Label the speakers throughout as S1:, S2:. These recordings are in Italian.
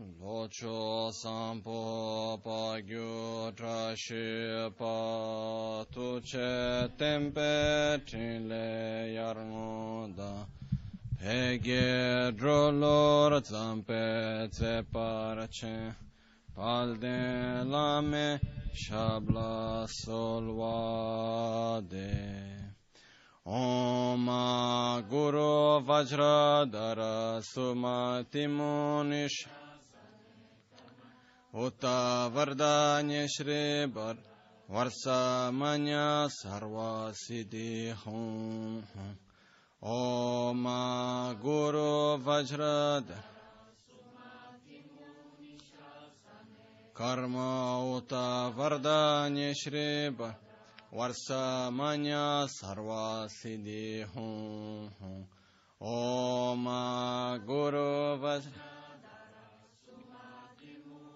S1: Locho sampo pagyo trashi pa tuche tempe trile yarnoda pege drolor zampe tseparche palde lame shabla solvade. ॐ Vajradara Sumati सुमतिमुनिष्ठ Uta Vardanya Shri Bar Varsa Manya Sarva Siddhi Hum Om Guru Vajradhara Karma Uta Vardanya Shri Bar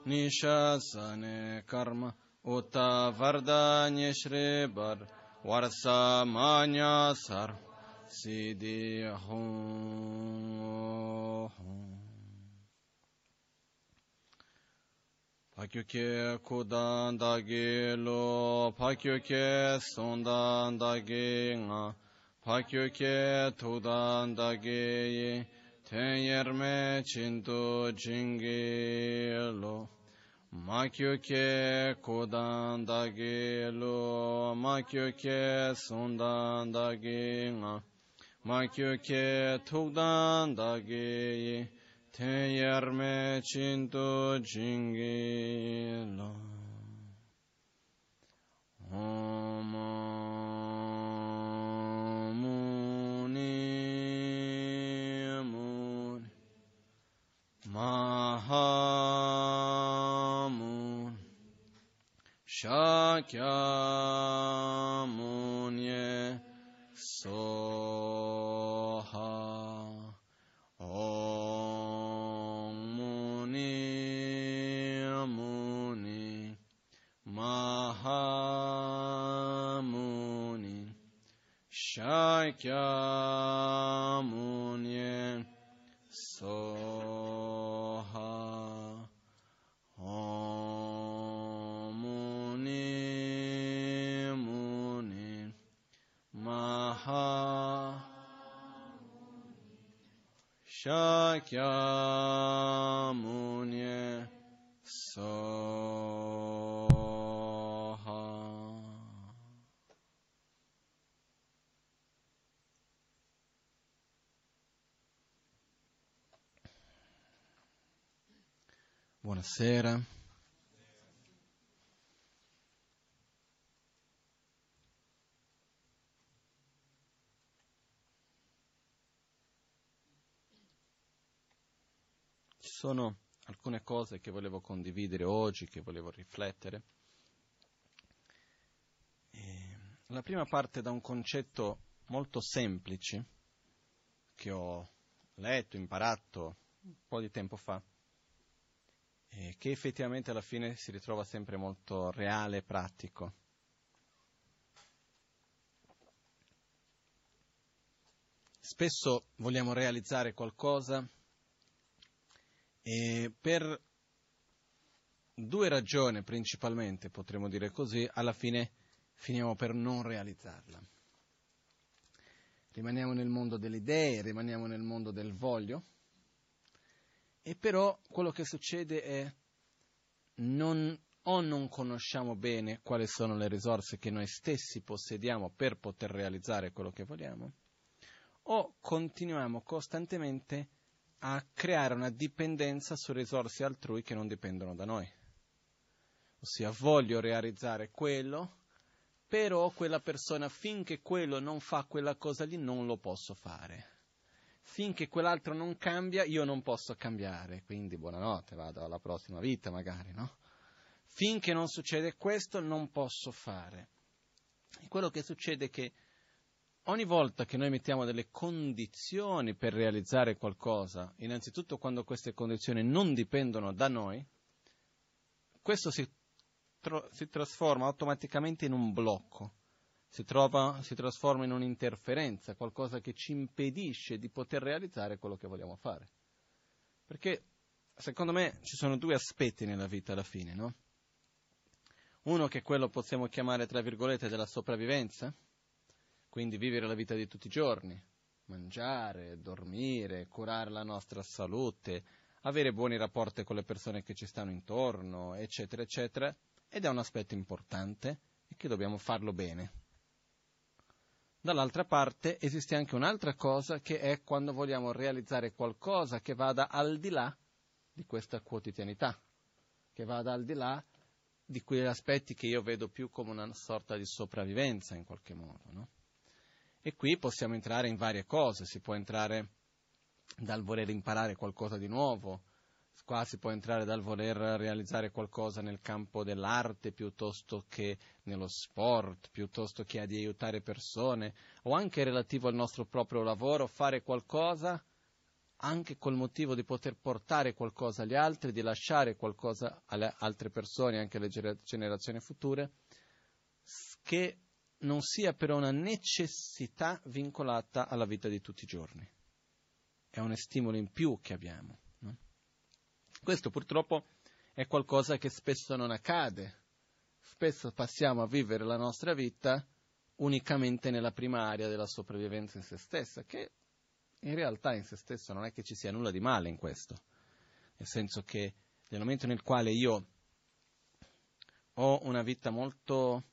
S1: निशासने कर्म उत वरदान्य श्री बर वर्षा मान्य सर सीधी हूँ Pakyuke kudan dagi lo, pakyuke sondan dagi nga, pakyuke tudan dagi ten yerme chintu jingi lo. Makyuke kodan dagi lo, makyuke sundan dagi nga, makyuke tukdan dagi ten yerme chintu jingi lo. Om Shakyamunye Soha Buonasera. Ci sono alcune cose che volevo condividere oggi, che volevo riflettere. E la prima parte da un concetto molto semplice che ho letto, imparato un po' di tempo fa, e che effettivamente alla fine si ritrova sempre molto reale e pratico. Spesso vogliamo realizzare qualcosa e per due ragioni principalmente, potremmo dire così, alla fine finiamo per non realizzarla. Rimaniamo nel mondo delle idee, rimaniamo nel mondo del voglio, e però quello che succede è non, o non conosciamo bene quali sono le risorse che noi stessi possediamo per poter realizzare quello che vogliamo, o continuiamo costantemente a creare una dipendenza su risorse altrui che non dipendono da noi. Ossia, voglio realizzare quello, però quella persona finché quello non fa quella cosa lì non lo posso fare. Finché quell'altro non cambia io non posso cambiare, quindi buonanotte, vado alla prossima vita magari, no? Finché non succede questo non posso fare. E quello che succede è che ogni volta che noi mettiamo delle condizioni per realizzare qualcosa, innanzitutto quando queste condizioni non dipendono da noi, questo si, tro- si trasforma automaticamente in un blocco, si, trova, si trasforma in un'interferenza, qualcosa che ci impedisce di poter realizzare quello che vogliamo fare. Perché secondo me ci sono due aspetti nella vita alla fine, no? Uno che è quello possiamo chiamare, tra virgolette, della sopravvivenza, quindi vivere la vita di tutti i giorni, mangiare, dormire, curare la nostra salute, avere buoni rapporti con le persone che ci stanno intorno, eccetera, eccetera, ed è un aspetto importante e che dobbiamo farlo bene. Dall'altra parte esiste anche un'altra cosa che è quando vogliamo realizzare qualcosa che vada al di là di questa quotidianità, che vada al di là di quegli aspetti che io vedo più come una sorta di sopravvivenza in qualche modo. No? E qui possiamo entrare in varie cose, si può entrare dal voler imparare qualcosa di nuovo, Qua si può entrare dal voler realizzare qualcosa nel campo dell'arte piuttosto che nello sport, piuttosto che di aiutare persone, o anche relativo al nostro proprio lavoro, fare qualcosa anche col motivo di poter portare qualcosa agli altri, di lasciare qualcosa alle altre persone, anche alle generazioni future, che non sia però una necessità vincolata alla vita di tutti i giorni. È un stimolo in più che abbiamo. Questo purtroppo è qualcosa che spesso non accade. Spesso passiamo a vivere la nostra vita unicamente nella prima area della sopravvivenza in se stessa, che in realtà in se stesso non è che ci sia nulla di male in questo. Nel senso che nel momento nel quale io ho una vita molto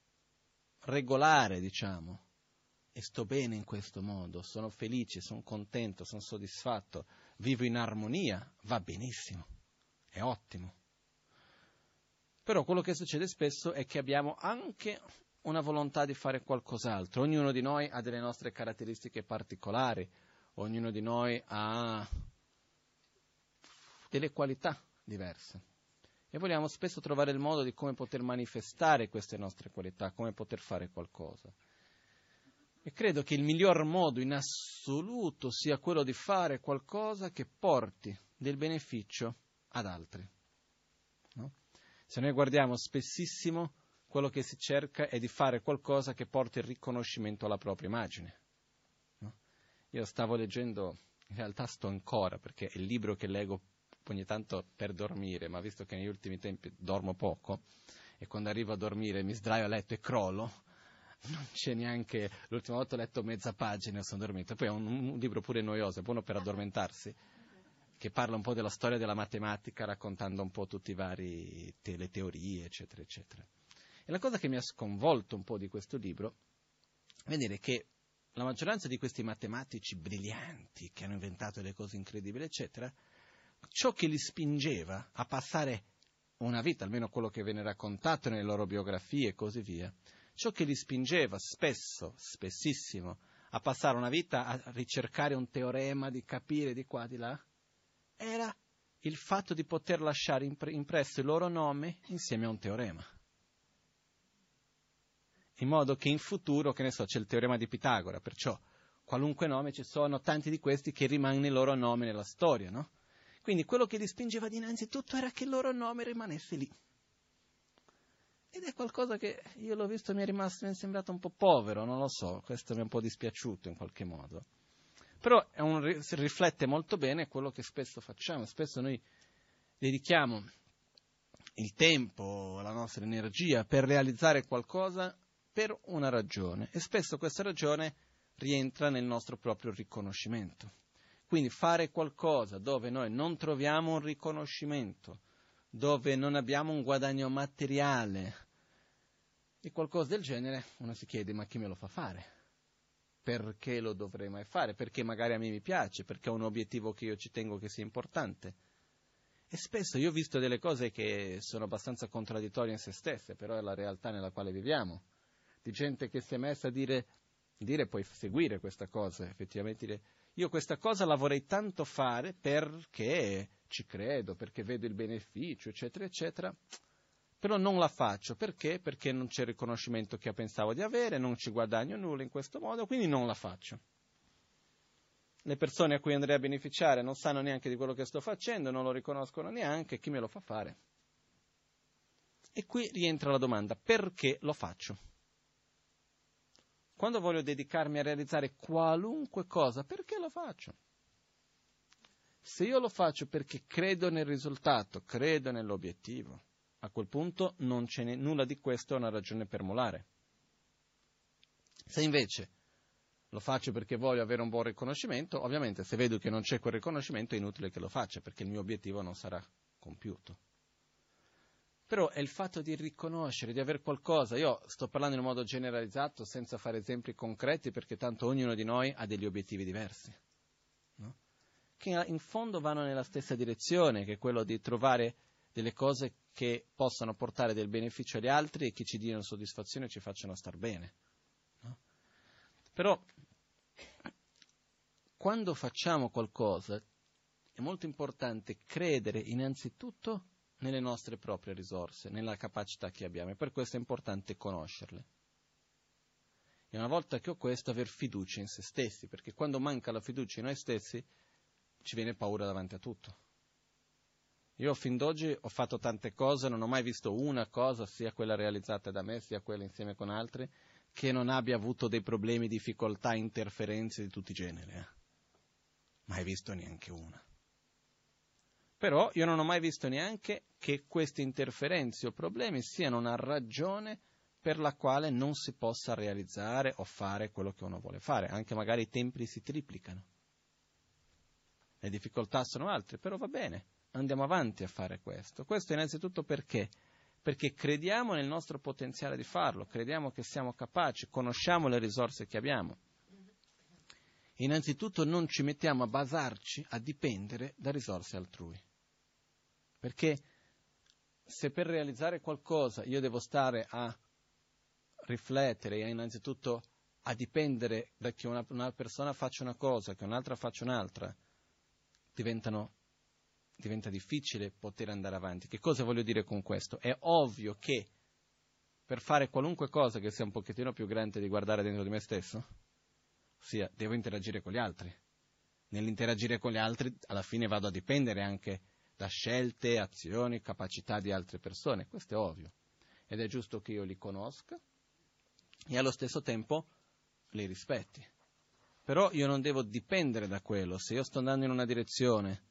S1: regolare, diciamo, e sto bene in questo modo, sono felice, sono contento, sono soddisfatto, vivo in armonia, va benissimo è ottimo. Però quello che succede spesso è che abbiamo anche una volontà di fare qualcos'altro. Ognuno di noi ha delle nostre caratteristiche particolari, ognuno di noi ha delle qualità diverse. E vogliamo spesso trovare il modo di come poter manifestare queste nostre qualità, come poter fare qualcosa. E credo che il miglior modo in assoluto sia quello di fare qualcosa che porti del beneficio ad altri. No? Se noi guardiamo spessissimo, quello che si cerca è di fare qualcosa che porti il riconoscimento alla propria immagine. No? Io stavo leggendo, in realtà sto ancora, perché è il libro che leggo ogni tanto per dormire, ma visto che negli ultimi tempi dormo poco, e quando arrivo a dormire mi sdraio a letto e crollo, non c'è neanche, l'ultima volta ho letto mezza pagina e sono dormito, poi è un, un libro pure noioso, è buono per addormentarsi, che parla un po' della storia della matematica, raccontando un po' tutte le te- le teorie, eccetera, eccetera. E la cosa che mi ha sconvolto un po' di questo libro è vedere che la maggioranza di questi matematici brillanti che hanno inventato le cose incredibili, eccetera, ciò che li spingeva a passare una vita, almeno quello che viene raccontato nelle loro biografie e così via, ciò che li spingeva spesso, spessissimo, a passare una vita a ricercare un teorema, di capire di qua, di là, era il fatto di poter lasciare impresso il loro nome insieme a un teorema. In modo che in futuro, che ne so, c'è il teorema di Pitagora, perciò qualunque nome ci sono tanti di questi che rimangono il loro nome nella storia, no? Quindi quello che li spingeva dinanzitutto era che il loro nome rimanesse lì. Ed è qualcosa che io l'ho visto mi è rimasto, mi è sembrato un po' povero, non lo so, questo mi è un po' dispiaciuto in qualche modo. Però un, riflette molto bene quello che spesso facciamo. Spesso noi dedichiamo il tempo, la nostra energia per realizzare qualcosa per una ragione e spesso questa ragione rientra nel nostro proprio riconoscimento. Quindi fare qualcosa dove noi non troviamo un riconoscimento, dove non abbiamo un guadagno materiale e qualcosa del genere, uno si chiede ma chi me lo fa fare? perché lo dovrei mai fare, perché magari a me mi piace, perché è un obiettivo che io ci tengo che sia importante. E spesso io ho visto delle cose che sono abbastanza contraddittorie in se stesse, però è la realtà nella quale viviamo, di gente che si è messa a dire, dire poi seguire questa cosa, effettivamente dire, io questa cosa la vorrei tanto fare perché ci credo, perché vedo il beneficio, eccetera, eccetera però non la faccio. Perché? Perché non c'è il riconoscimento che pensavo di avere, non ci guadagno nulla in questo modo, quindi non la faccio. Le persone a cui andrei a beneficiare non sanno neanche di quello che sto facendo, non lo riconoscono neanche, chi me lo fa fare? E qui rientra la domanda, perché lo faccio? Quando voglio dedicarmi a realizzare qualunque cosa, perché lo faccio? Se io lo faccio perché credo nel risultato, credo nell'obiettivo, a quel punto non c'è nulla di questo è una ragione per molare. Se invece lo faccio perché voglio avere un buon riconoscimento, ovviamente se vedo che non c'è quel riconoscimento è inutile che lo faccia perché il mio obiettivo non sarà compiuto. Però è il fatto di riconoscere, di avere qualcosa. Io sto parlando in un modo generalizzato senza fare esempi concreti perché tanto ognuno di noi ha degli obiettivi diversi, no? che in fondo vanno nella stessa direzione, che è quello di trovare delle cose che possano portare del beneficio agli altri e che ci diano soddisfazione e ci facciano star bene. No? Però quando facciamo qualcosa è molto importante credere innanzitutto nelle nostre proprie risorse, nella capacità che abbiamo e per questo è importante conoscerle. E una volta che ho questo, aver fiducia in se stessi, perché quando manca la fiducia in noi stessi ci viene paura davanti a tutto. Io fin d'oggi ho fatto tante cose, non ho mai visto una cosa, sia quella realizzata da me, sia quella insieme con altri, che non abbia avuto dei problemi, difficoltà, interferenze di tutti i generi. Eh? Mai visto neanche una. Però io non ho mai visto neanche che queste interferenze o problemi siano una ragione per la quale non si possa realizzare o fare quello che uno vuole fare. Anche magari i tempi si triplicano. Le difficoltà sono altre, però va bene, andiamo avanti a fare questo. Questo innanzitutto perché? Perché crediamo nel nostro potenziale di farlo, crediamo che siamo capaci, conosciamo le risorse che abbiamo innanzitutto non ci mettiamo a basarci, a dipendere da risorse altrui. Perché se per realizzare qualcosa io devo stare a riflettere e innanzitutto a dipendere da che una, una, persona faccia una cosa, che un'altra faccia un'altra, diventa difficile poter andare avanti. Che cosa voglio dire con questo? È ovvio che per fare qualunque cosa che sia un pochettino più grande di guardare dentro di me stesso, ossia devo interagire con gli altri. Nell'interagire con gli altri alla fine vado a dipendere anche da scelte, azioni, capacità di altre persone, questo è ovvio. Ed è giusto che io li conosca e allo stesso tempo li rispetti. Però io non devo dipendere da quello. Se io sto andando in una direzione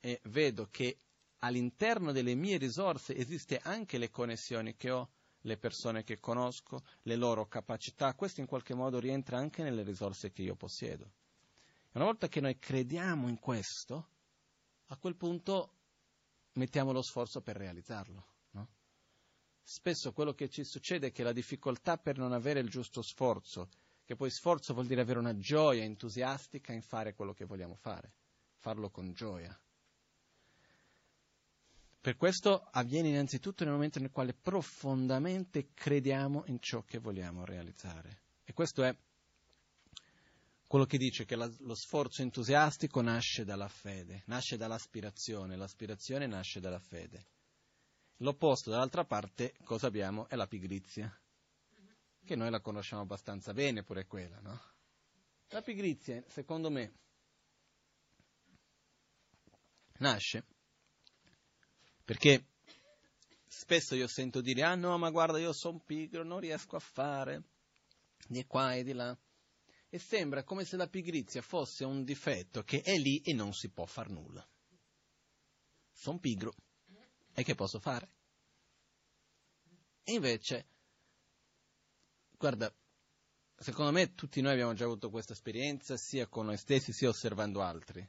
S1: e vedo che all'interno delle mie risorse esiste anche le connessioni che ho, le persone che conosco, le loro capacità, questo in qualche modo rientra anche nelle risorse che io possiedo. Una volta che noi crediamo in questo, a quel punto mettiamo lo sforzo per realizzarlo. No? Spesso quello che ci succede è che la difficoltà per non avere il giusto sforzo, che poi sforzo vuol dire avere una gioia entusiastica in fare quello che vogliamo fare, farlo con gioia. Per questo avviene innanzitutto nel momento nel quale profondamente crediamo in ciò che vogliamo realizzare. E questo è quello che dice che la, lo sforzo entusiastico nasce dalla fede, nasce dall'aspirazione, l'aspirazione nasce dalla fede. L'opposto, dall'altra parte, cosa abbiamo? È la pigrizia, che noi la conosciamo abbastanza bene pure quella, no? La pigrizia, secondo me, nasce perché spesso io sento dire, ah no, ma guarda, io sono pigro, non riesco a fare di qua e di là. E sembra come se la pigrizia fosse un difetto che è lì e non si può far nulla. Sono pigro. E che posso fare? E invece, guarda, secondo me tutti noi abbiamo già avuto questa esperienza, sia con noi stessi, sia osservando altri.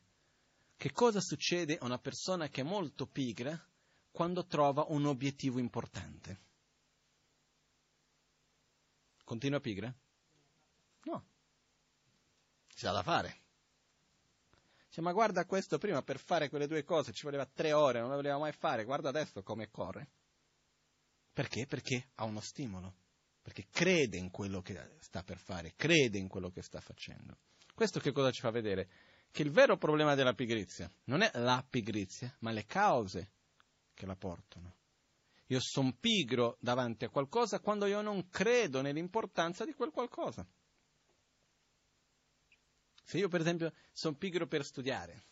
S1: Che cosa succede a una persona che è molto pigra quando trova un obiettivo importante. Continua pigra? No. C'è da fare. Dice, ma guarda questo prima per fare quelle due cose ci voleva tre ore, non le voleva mai fare, guarda adesso come corre. Perché? Perché ha uno stimolo, perché crede in quello che sta per fare, crede in quello che sta facendo. Questo che cosa ci fa vedere? Che il vero problema della pigrizia non è la pigrizia, ma le cause che la portano. Io sono pigro davanti a qualcosa quando io non credo nell'importanza di quel qualcosa. Se io per esempio sono pigro per studiare,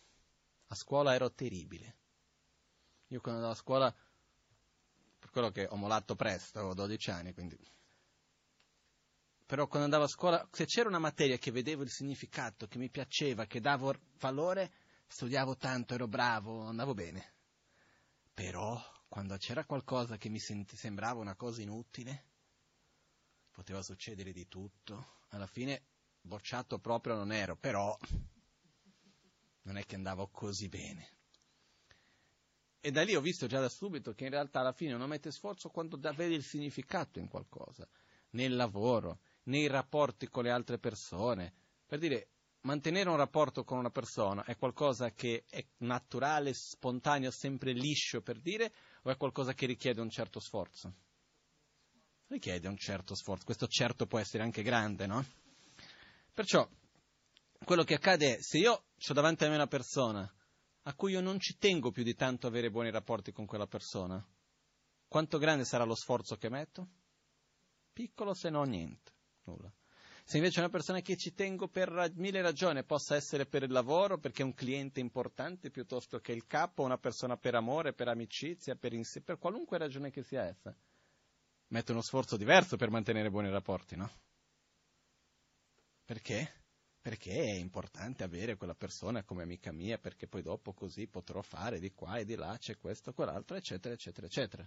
S1: a scuola ero terribile. Io quando andavo a scuola, per quello che ho molato presto, avevo 12 anni, quindi... Però quando andavo a scuola, se c'era una materia che vedevo il significato, che mi piaceva, che davo valore, studiavo tanto, ero bravo, andavo bene. Però quando c'era qualcosa che mi sembrava una cosa inutile, poteva succedere di tutto. Alla fine bocciato proprio non ero, però non è che andavo così bene. E da lì ho visto già da subito che in realtà alla fine non mette sforzo quando vede il significato in qualcosa, nel lavoro, nei rapporti con le altre persone. Per dire, mantenere un rapporto con una persona è qualcosa che è naturale, spontaneo, sempre liscio per dire, o è qualcosa che richiede un certo sforzo? Richiede un certo sforzo, questo certo può essere anche grande, no? Perciò, quello che accade è, se io ho davanti a me una persona a cui io non ci tengo più di tanto avere buoni rapporti con quella persona, quanto grande sarà lo sforzo che metto? Piccolo se no niente, nulla. Se invece una persona che ci tengo per mille ragioni, possa essere per il lavoro, perché è un cliente importante piuttosto che il capo, una persona per amore, per amicizia, per, ins- per qualunque ragione che sia essa, metto uno sforzo diverso per mantenere buoni rapporti, no? Perché? perché è importante avere quella persona come amica mia, perché poi dopo così potrò fare di qua e di là, c'è questo, quell'altro, eccetera, eccetera, eccetera.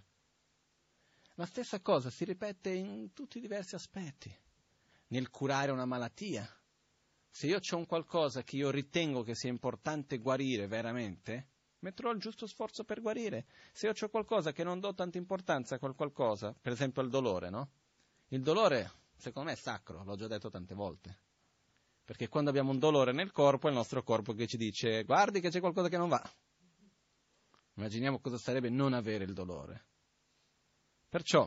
S1: La stessa cosa si ripete in tutti i diversi aspetti. Nel curare una malattia. Se io ho un qualcosa che io ritengo che sia importante guarire veramente, metterò il giusto sforzo per guarire. Se io ho qualcosa che non do tanta importanza a quel qualcosa, per esempio il dolore, no? Il dolore, secondo me, è sacro, l'ho già detto tante volte. Perché quando abbiamo un dolore nel corpo è il nostro corpo che ci dice guardi che c'è qualcosa che non va. Immaginiamo cosa sarebbe non avere il dolore. Perciò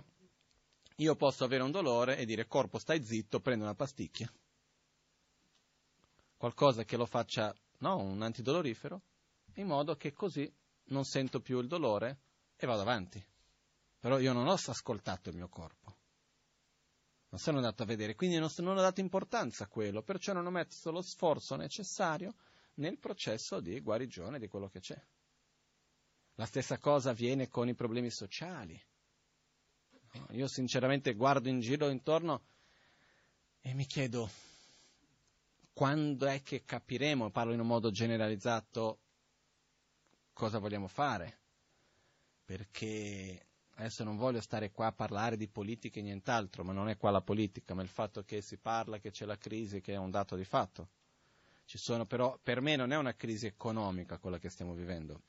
S1: io posso avere un dolore e dire corpo stai zitto, prendo una pasticchia. Qualcosa che lo faccia, no, un antidolorifero, in modo che così non sento più il dolore e vado avanti. Però io non ho ascoltato il mio corpo non sono andato a vedere, quindi non, non ho dato importanza a quello, perciò non ho messo lo sforzo necessario nel processo di guarigione di quello che c'è. La stessa cosa avviene con i problemi sociali. Io sinceramente guardo in giro intorno e mi chiedo quando è che capiremo, parlo in un modo generalizzato, cosa vogliamo fare. Perché Adesso non voglio stare qua a parlare di politica e nient'altro, ma non è qua la politica, ma il fatto che si parla che c'è la crisi, che è un dato di fatto. Ci sono però, per me non è una crisi economica quella che stiamo vivendo.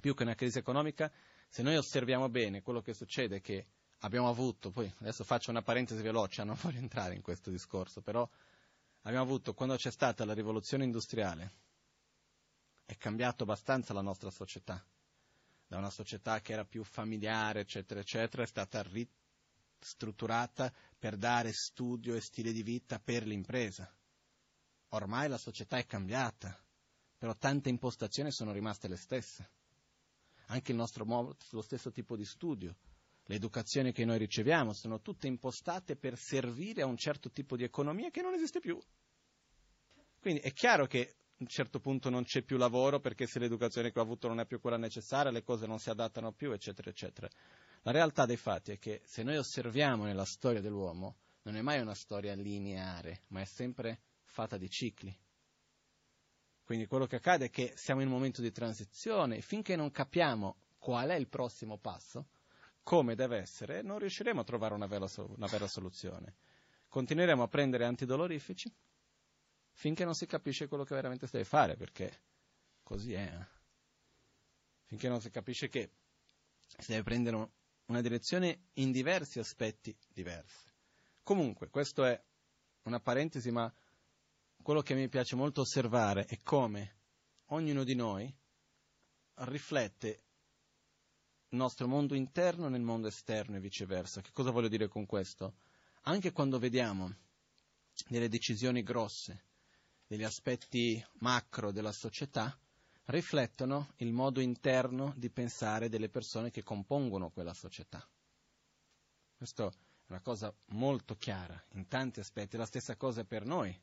S1: Più che una crisi economica, se noi osserviamo bene quello che succede che abbiamo avuto, poi adesso faccio una parentesi veloce, non voglio entrare in questo discorso, però abbiamo avuto, quando c'è stata la rivoluzione industriale, è cambiato abbastanza la nostra società da una società che era più familiare, eccetera, eccetera, è stata ristrutturata per dare studio e stile di vita per l'impresa. Ormai la società è cambiata, però tante impostazioni sono rimaste le stesse. Anche il nostro modo, lo stesso tipo di studio, le educazioni che noi riceviamo sono tutte impostate per servire a un certo tipo di economia che non esiste più. Quindi è chiaro che a un certo punto non c'è più lavoro perché se l'educazione che ho avuto non è più quella necessaria, le cose non si adattano più, eccetera, eccetera. La realtà dei fatti è che se noi osserviamo nella storia dell'uomo, non è mai una storia lineare, ma è sempre fatta di cicli. Quindi quello che accade è che siamo in un momento di transizione finché non capiamo qual è il prossimo passo, come deve essere, non riusciremo a trovare una vera, una vera soluzione. Continueremo a prendere antidolorifici, finché non si capisce quello che veramente si deve fare, perché così è. Eh. Finché non si capisce che si deve prendere una direzione in diversi aspetti diversi. Comunque, questo è una parentesi, ma quello che mi piace molto osservare è come ognuno di noi riflette il nostro mondo interno nel mondo esterno e viceversa. Che cosa voglio dire con questo? Anche quando vediamo delle decisioni grosse, degli aspetti macro della società riflettono il modo interno di pensare delle persone che compongono quella società. Questa è una cosa molto chiara in tanti aspetti, la stessa cosa per noi.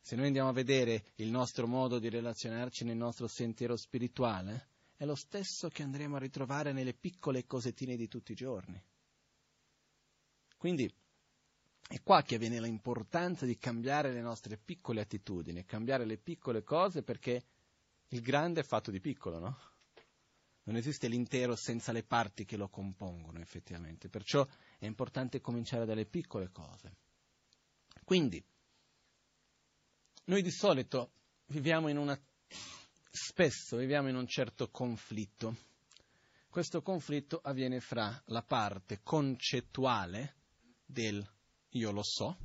S1: Se noi andiamo a vedere il nostro modo di relazionarci nel nostro sentiero spirituale, è lo stesso che andremo a ritrovare nelle piccole cosettine di tutti i giorni. Quindi è qua che viene l'importanza di cambiare le nostre piccole attitudini, cambiare le piccole cose perché Il grande è fatto di piccolo, no? Non esiste l'intero senza le parti che lo compongono, effettivamente. Perciò è importante cominciare dalle piccole cose. Quindi, noi di solito viviamo in una, spesso viviamo in un certo conflitto. Questo conflitto avviene fra la parte concettuale del io lo so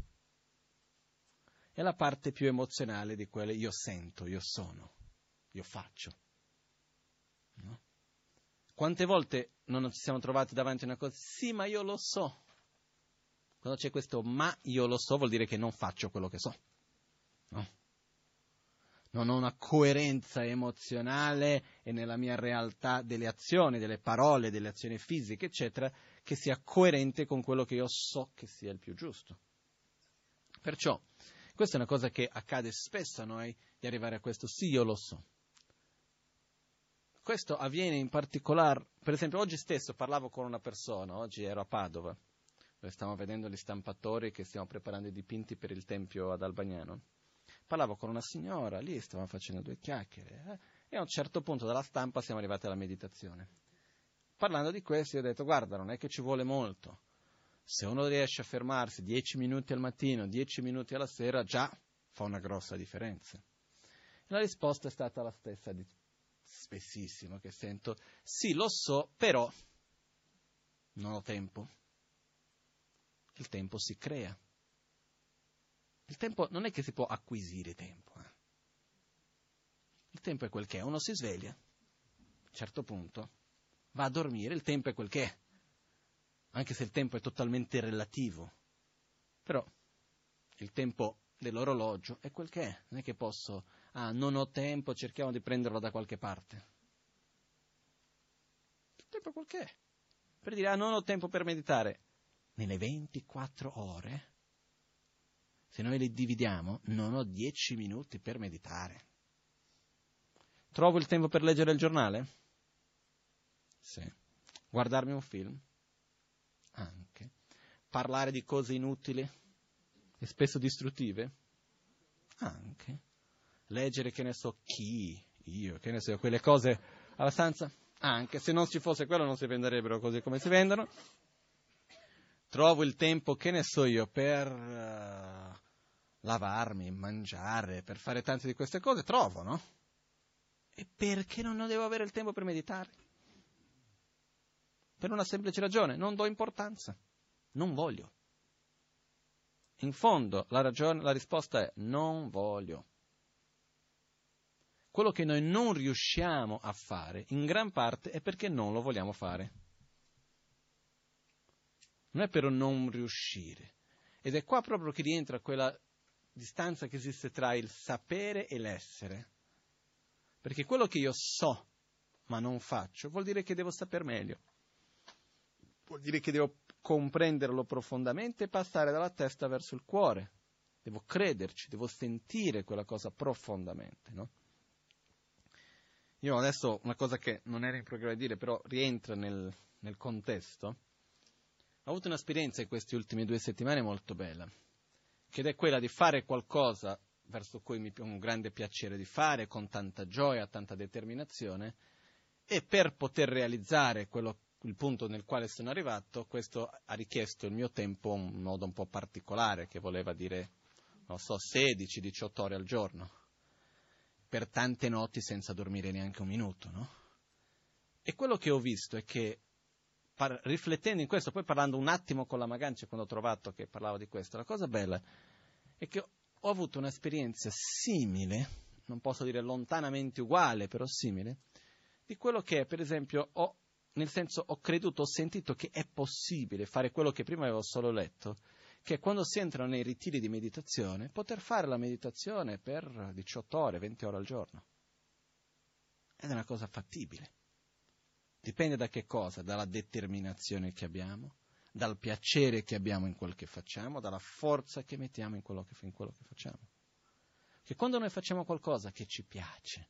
S1: e la parte più emozionale di quelle io sento, io sono, io faccio. No? Quante volte non ci siamo trovati davanti a una cosa? Sì, ma io lo so. Quando c'è questo ma io lo so vuol dire che non faccio quello che so. No? Non ho una coerenza emozionale e nella mia realtà delle azioni, delle parole, delle azioni fisiche, eccetera, che sia coerente con quello che io so che sia il più giusto. Perciò, questa è una cosa che accade spesso a noi, di arrivare a questo sì, io lo so. Questo avviene in particolare, per esempio oggi stesso parlavo con una persona, oggi ero a Padova, dove stiamo vedendo gli stampatori che stiamo preparando i dipinti per il Tempio ad Albagnano. Parlavo con una signora, lì stavamo facendo due chiacchiere eh, e a un certo punto dalla stampa siamo arrivati alla meditazione. Parlando di questo, io ho detto, guarda, non è che ci vuole molto. Se uno riesce a fermarsi 10 minuti al mattino, 10 minuti alla sera, già fa una grossa differenza. E la risposta è stata la stessa di spessissimo che sento, sì lo so, però non ho tempo. Il tempo si crea. Il tempo non è che si può acquisire tempo. Eh. Il tempo è quel che è. Uno si sveglia, a un certo punto, va a dormire, il tempo è quel che è. Anche se il tempo è totalmente relativo. Però il tempo dell'orologio è quel che è. Non è che posso ah, non ho tempo, cerchiamo di prenderlo da qualche parte. Il tempo quel che è. Per dire, ah, non ho tempo per meditare. Nelle 24 ore, se noi le dividiamo, non ho 10 minuti per meditare. Trovo il tempo per leggere il giornale? Sì. Guardarmi un film? Anche. Parlare di cose inutili e spesso distruttive? Anche leggere, che ne so, chi, io, che ne so, quelle cose abbastanza, anche se non ci fosse quello non si venderebbero così come si vendono. Trovo il tempo, che ne so io, per uh, lavarmi, mangiare, per fare tante di queste cose, trovo, no? E perché non devo avere il tempo per meditare? Per una semplice ragione, non do importanza, non voglio. In fondo la, ragione, la risposta è non voglio quello che noi non riusciamo a fare, in gran parte, è perché non lo vogliamo fare. Non è per non riuscire. Ed è qua proprio che rientra quella distanza che esiste tra il sapere e l'essere. Perché quello che io so ma non faccio vuol dire che devo sapere meglio. Vuol dire che devo comprenderlo profondamente e passare dalla testa verso il cuore. Devo crederci, devo sentire quella cosa profondamente, no? Io adesso una cosa che non era in programma di dire, però rientra nel, nel contesto. Ho avuto un'esperienza in queste ultime due settimane molto bella, che è quella di fare qualcosa verso cui mi ho un grande piacere di fare, con tanta gioia, tanta determinazione, e per poter realizzare quello, il punto nel quale sono arrivato, questo ha richiesto il mio tempo in modo un po' particolare, che voleva dire, non so, 16-18 ore al giorno per tante notti senza dormire neanche un minuto, no? E quello che ho visto è che, par- riflettendo in questo, poi parlando un attimo con la Magancia quando ho trovato che parlavo di questo, la cosa bella è che ho avuto un'esperienza simile, non posso dire lontanamente uguale, però simile, di quello che, per esempio, ho, nel senso, ho creduto, ho sentito che è possibile fare quello che prima avevo solo letto, che quando si entrano nei ritiri di meditazione, poter fare la meditazione per 18 ore, 20 ore al giorno. Ed è una cosa fattibile. Dipende da che cosa? Dalla determinazione che abbiamo, dal piacere che abbiamo in quel che facciamo, dalla forza che mettiamo in quello che, in quello che facciamo. Che quando noi facciamo qualcosa che ci piace,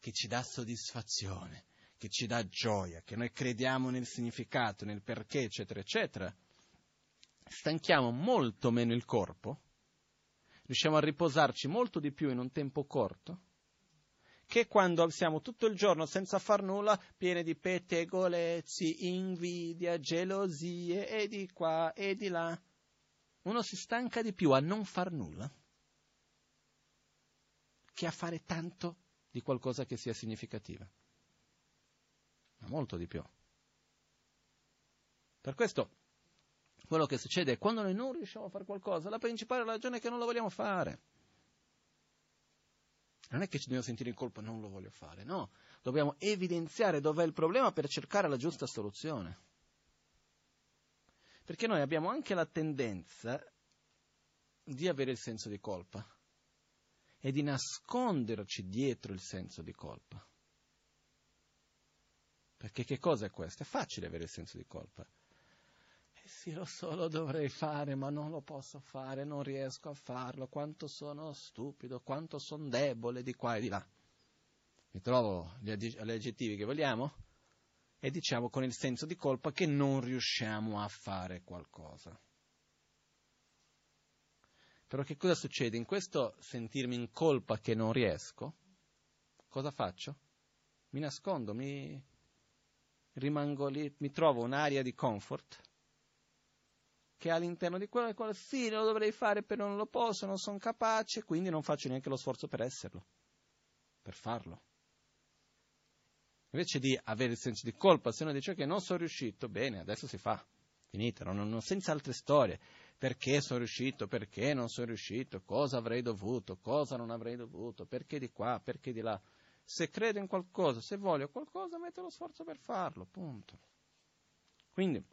S1: che ci dà soddisfazione, che ci dà gioia, che noi crediamo nel significato, nel perché, eccetera, eccetera, stanchiamo molto meno il corpo, riusciamo a riposarci molto di più in un tempo corto, che quando siamo tutto il giorno senza far nulla, pieni di pettegolezzi, invidia, gelosie e di qua e di là. Uno si stanca di più a non far nulla che a fare tanto di qualcosa che sia significativa. Molto di più. Per questo quello che succede è quando noi non riusciamo a fare qualcosa, la principale ragione è che non lo vogliamo fare. Non è che ci dobbiamo sentire in colpa, non lo voglio fare, no, dobbiamo evidenziare dov'è il problema per cercare la giusta soluzione. Perché noi abbiamo anche la tendenza di avere il senso di colpa e di nasconderci dietro il senso di colpa. Perché che cosa è questo? È facile avere il senso di colpa sì, lo so, lo dovrei fare, ma non lo posso fare, non riesco a farlo, quanto sono stupido, quanto sono debole di qua e di là. Mi trovo gli, aggettivi che vogliamo e diciamo con il senso di colpa che non riusciamo a fare qualcosa. Però che cosa succede? In questo sentirmi in colpa che non riesco, cosa faccio? Mi nascondo, mi rimango lì, mi trovo un'area di comfort che all'interno di quello, quello sì, lo dovrei fare, però non lo posso, non sono capace, quindi non faccio neanche lo sforzo per esserlo, per farlo. Invece di avere il senso di colpa, se uno dice che non sono riuscito, bene, adesso si fa, finita, non, non, senza altre storie. Perché sono riuscito, perché non sono riuscito, cosa avrei dovuto, cosa non avrei dovuto, perché di qua, perché di là. Se credo in qualcosa, se voglio qualcosa, metto lo sforzo per farlo, punto. Quindi,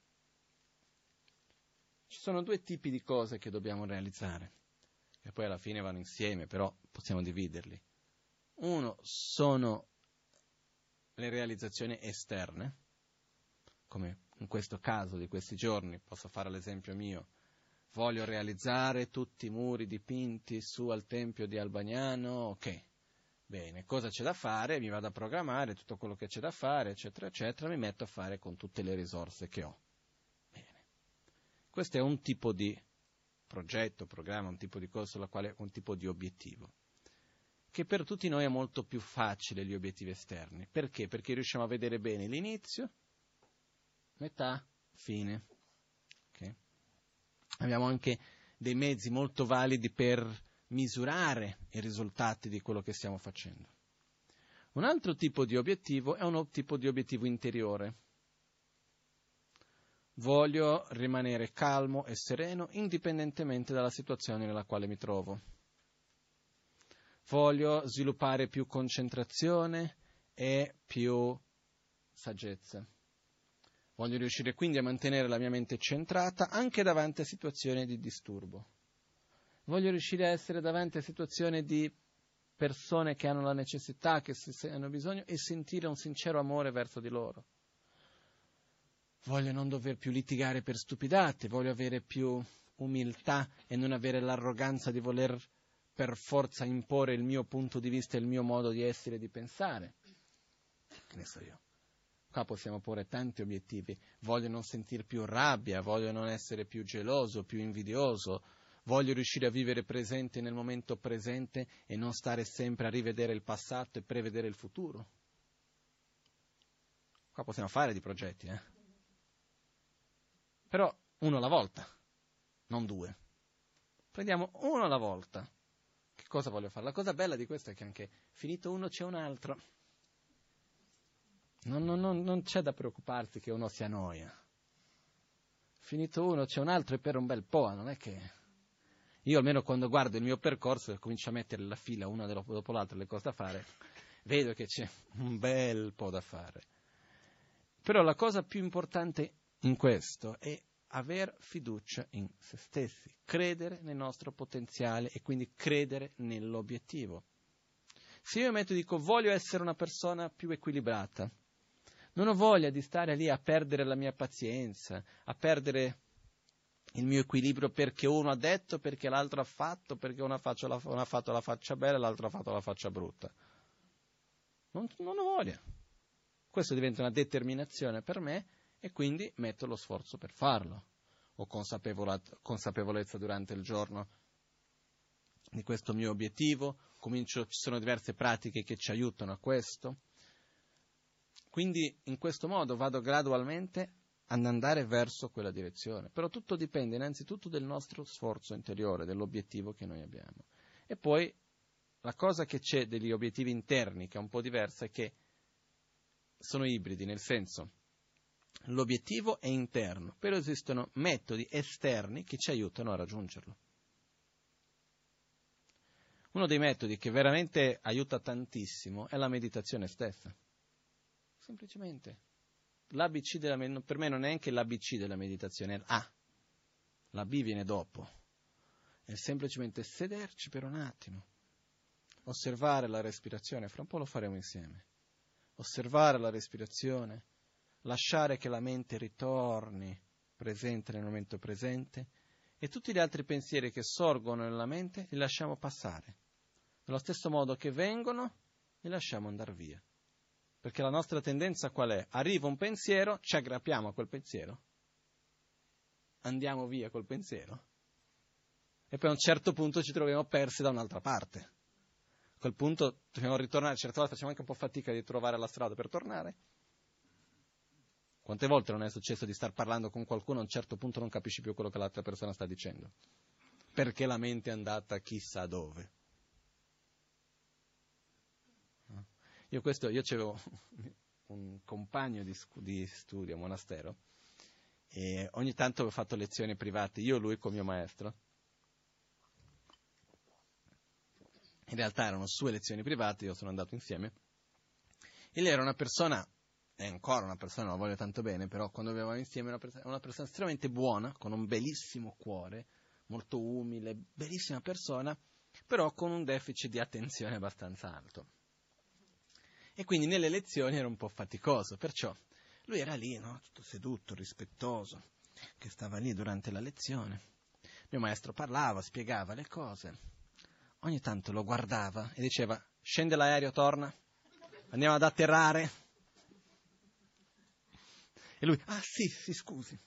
S1: ci sono due tipi di cose che dobbiamo realizzare, e poi alla fine vanno insieme, però possiamo dividerli. Uno sono le realizzazioni esterne, come in questo caso di questi giorni, posso fare l'esempio mio, voglio realizzare tutti i muri dipinti su al Tempio di Albagnano, ok, bene, cosa c'è da fare? Mi vado a programmare tutto quello che c'è da fare, eccetera, eccetera, mi metto a fare con tutte le risorse che ho. Questo è un tipo di progetto, programma, un tipo di sulla quale un tipo di obiettivo. Che per tutti noi è molto più facile gli obiettivi esterni. Perché? Perché riusciamo a vedere bene l'inizio, metà, fine. Okay? Abbiamo anche dei mezzi molto validi per misurare i risultati di quello che stiamo facendo. Un altro tipo di obiettivo è un tipo di obiettivo interiore, Voglio rimanere calmo e sereno indipendentemente dalla situazione nella quale mi trovo. Voglio sviluppare più concentrazione e più saggezza. Voglio riuscire quindi a mantenere la mia mente centrata anche davanti a situazioni di disturbo. Voglio riuscire a essere davanti a situazioni di persone che hanno la necessità, che hanno bisogno e sentire un sincero amore verso di loro voglio non dover più litigare per stupidate, voglio avere più umiltà e non avere l'arroganza di voler per forza imporre il mio punto di vista e il mio modo di essere e di pensare. Che ne so io. Qua possiamo porre tanti obiettivi. Voglio non sentire più rabbia, voglio non essere più geloso, più invidioso, voglio riuscire a vivere presente nel momento presente e non stare sempre a rivedere il passato e prevedere il futuro. Qua possiamo fare di progetti, eh? Però uno alla volta, non due. Prendiamo uno alla volta. Che cosa voglio fare? La cosa bella di questo è che anche finito uno c'è un altro. Non, non, non, non c'è da preoccuparsi che uno si annoia. Finito uno c'è un altro e per un bel po', non è che... Io almeno quando guardo il mio percorso e comincio a mettere la fila una dopo l'altra le cose da fare, vedo che c'è un bel po' da fare. Però la cosa più importante in questo è aver fiducia in se stessi, credere nel nostro potenziale e quindi credere nell'obiettivo. Se io mi metto e dico voglio essere una persona più equilibrata, non ho voglia di stare lì a perdere la mia pazienza, a perdere il mio equilibrio perché uno ha detto, perché l'altro ha fatto, perché uno ha, la, uno ha fatto la faccia bella e l'altro ha fatto la faccia brutta. Non, non ho voglia. Questo diventa una determinazione per me e quindi metto lo sforzo per farlo. Ho consapevolezza durante il giorno di questo mio obiettivo, comincio, ci sono diverse pratiche che ci aiutano a questo. Quindi in questo modo vado gradualmente ad andare verso quella direzione. Però tutto dipende innanzitutto del nostro sforzo interiore, dell'obiettivo che noi abbiamo. E poi la cosa che c'è degli obiettivi interni, che è un po' diversa, è che sono ibridi, nel senso l'obiettivo è interno, però esistono metodi esterni che ci aiutano a raggiungerlo. Uno dei metodi che veramente aiuta tantissimo è la meditazione stessa. Semplicemente. L'ABC della, per me non è neanche l'ABC della meditazione, è l'A. La B viene dopo. È semplicemente sederci per un attimo, osservare la respirazione, fra un po' lo faremo insieme. Osservare la respirazione, lasciare che la mente ritorni presente nel momento presente e tutti gli altri pensieri che sorgono nella mente li lasciamo passare nello stesso modo che vengono, li lasciamo andare via. Perché la nostra tendenza qual è? Arriva un pensiero, ci aggrappiamo a quel pensiero, andiamo via col pensiero e poi a un certo punto ci troviamo persi da un'altra parte. A quel punto dobbiamo ritornare, certe volte facciamo anche un po' fatica di trovare la strada per tornare. Quante volte non è successo di star parlando con qualcuno a un certo punto non capisci più quello che l'altra persona sta dicendo? Perché la mente è andata chissà dove. Io questo, io avevo un compagno di, di studio, monastero, e ogni tanto avevo fatto lezioni private, io e lui con mio maestro. In realtà erano sue lezioni private, io sono andato insieme. E lei era una persona, è ancora una persona, la voglio tanto bene, però quando avevamo insieme era una, persona, una persona estremamente buona, con un bellissimo cuore, molto umile, bellissima persona, però con un deficit di attenzione abbastanza alto e quindi nelle lezioni era un po' faticoso, perciò lui era lì, no? tutto seduto, rispettoso, che stava lì durante la lezione. Mio maestro parlava, spiegava le cose. Ogni tanto lo guardava e diceva, scende l'aereo, torna, andiamo ad atterrare. E lui, ah sì, sì, scusi,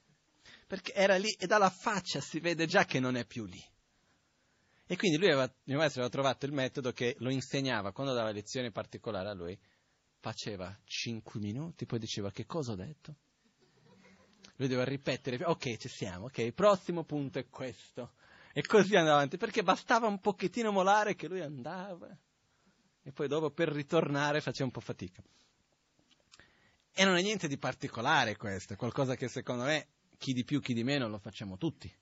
S1: perché era lì e dalla faccia si vede già che non è più lì. E quindi lui aveva, mio maestro aveva trovato il metodo che lo insegnava quando dava lezioni particolari a lui, faceva 5 minuti, poi diceva che cosa ho detto? Lui doveva ripetere, ok, ci siamo, ok, il prossimo punto è questo. E così andava avanti, perché bastava un pochettino molare che lui andava. E poi dopo per ritornare faceva un po' fatica. E non è niente di particolare questo, è qualcosa che secondo me chi di più, chi di meno lo facciamo tutti.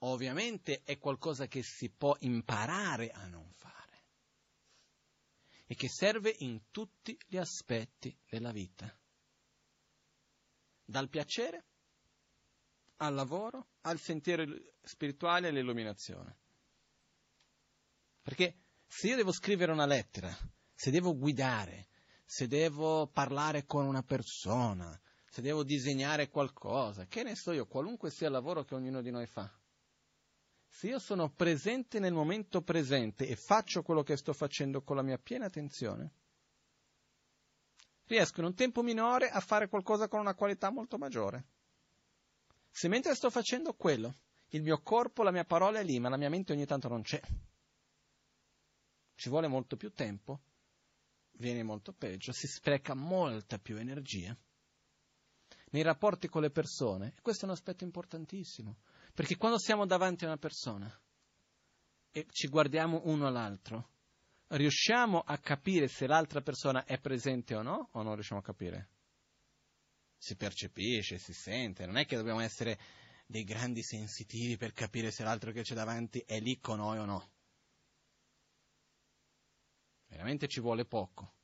S1: Ovviamente è qualcosa che si può imparare a non fare e che serve in tutti gli aspetti della vita. Dal piacere al lavoro, al sentiero spirituale e all'illuminazione. Perché se io devo scrivere una lettera, se devo guidare, se devo parlare con una persona, se devo disegnare qualcosa, che ne so io, qualunque sia il lavoro che ognuno di noi fa, se io sono presente nel momento presente e faccio quello che sto facendo con la mia piena attenzione, riesco in un tempo minore a fare qualcosa con una qualità molto maggiore. Se mentre sto facendo quello, il mio corpo, la mia parola è lì, ma la mia mente ogni tanto non c'è. Ci vuole molto più tempo, viene molto peggio, si spreca molta più energia. Nei rapporti con le persone, questo è un aspetto importantissimo. Perché quando siamo davanti a una persona e ci guardiamo uno all'altro, riusciamo a capire se l'altra persona è presente o no, o non riusciamo a capire? Si percepisce, si sente, non è che dobbiamo essere dei grandi sensitivi per capire se l'altro che c'è davanti è lì con noi o no. Veramente ci vuole poco.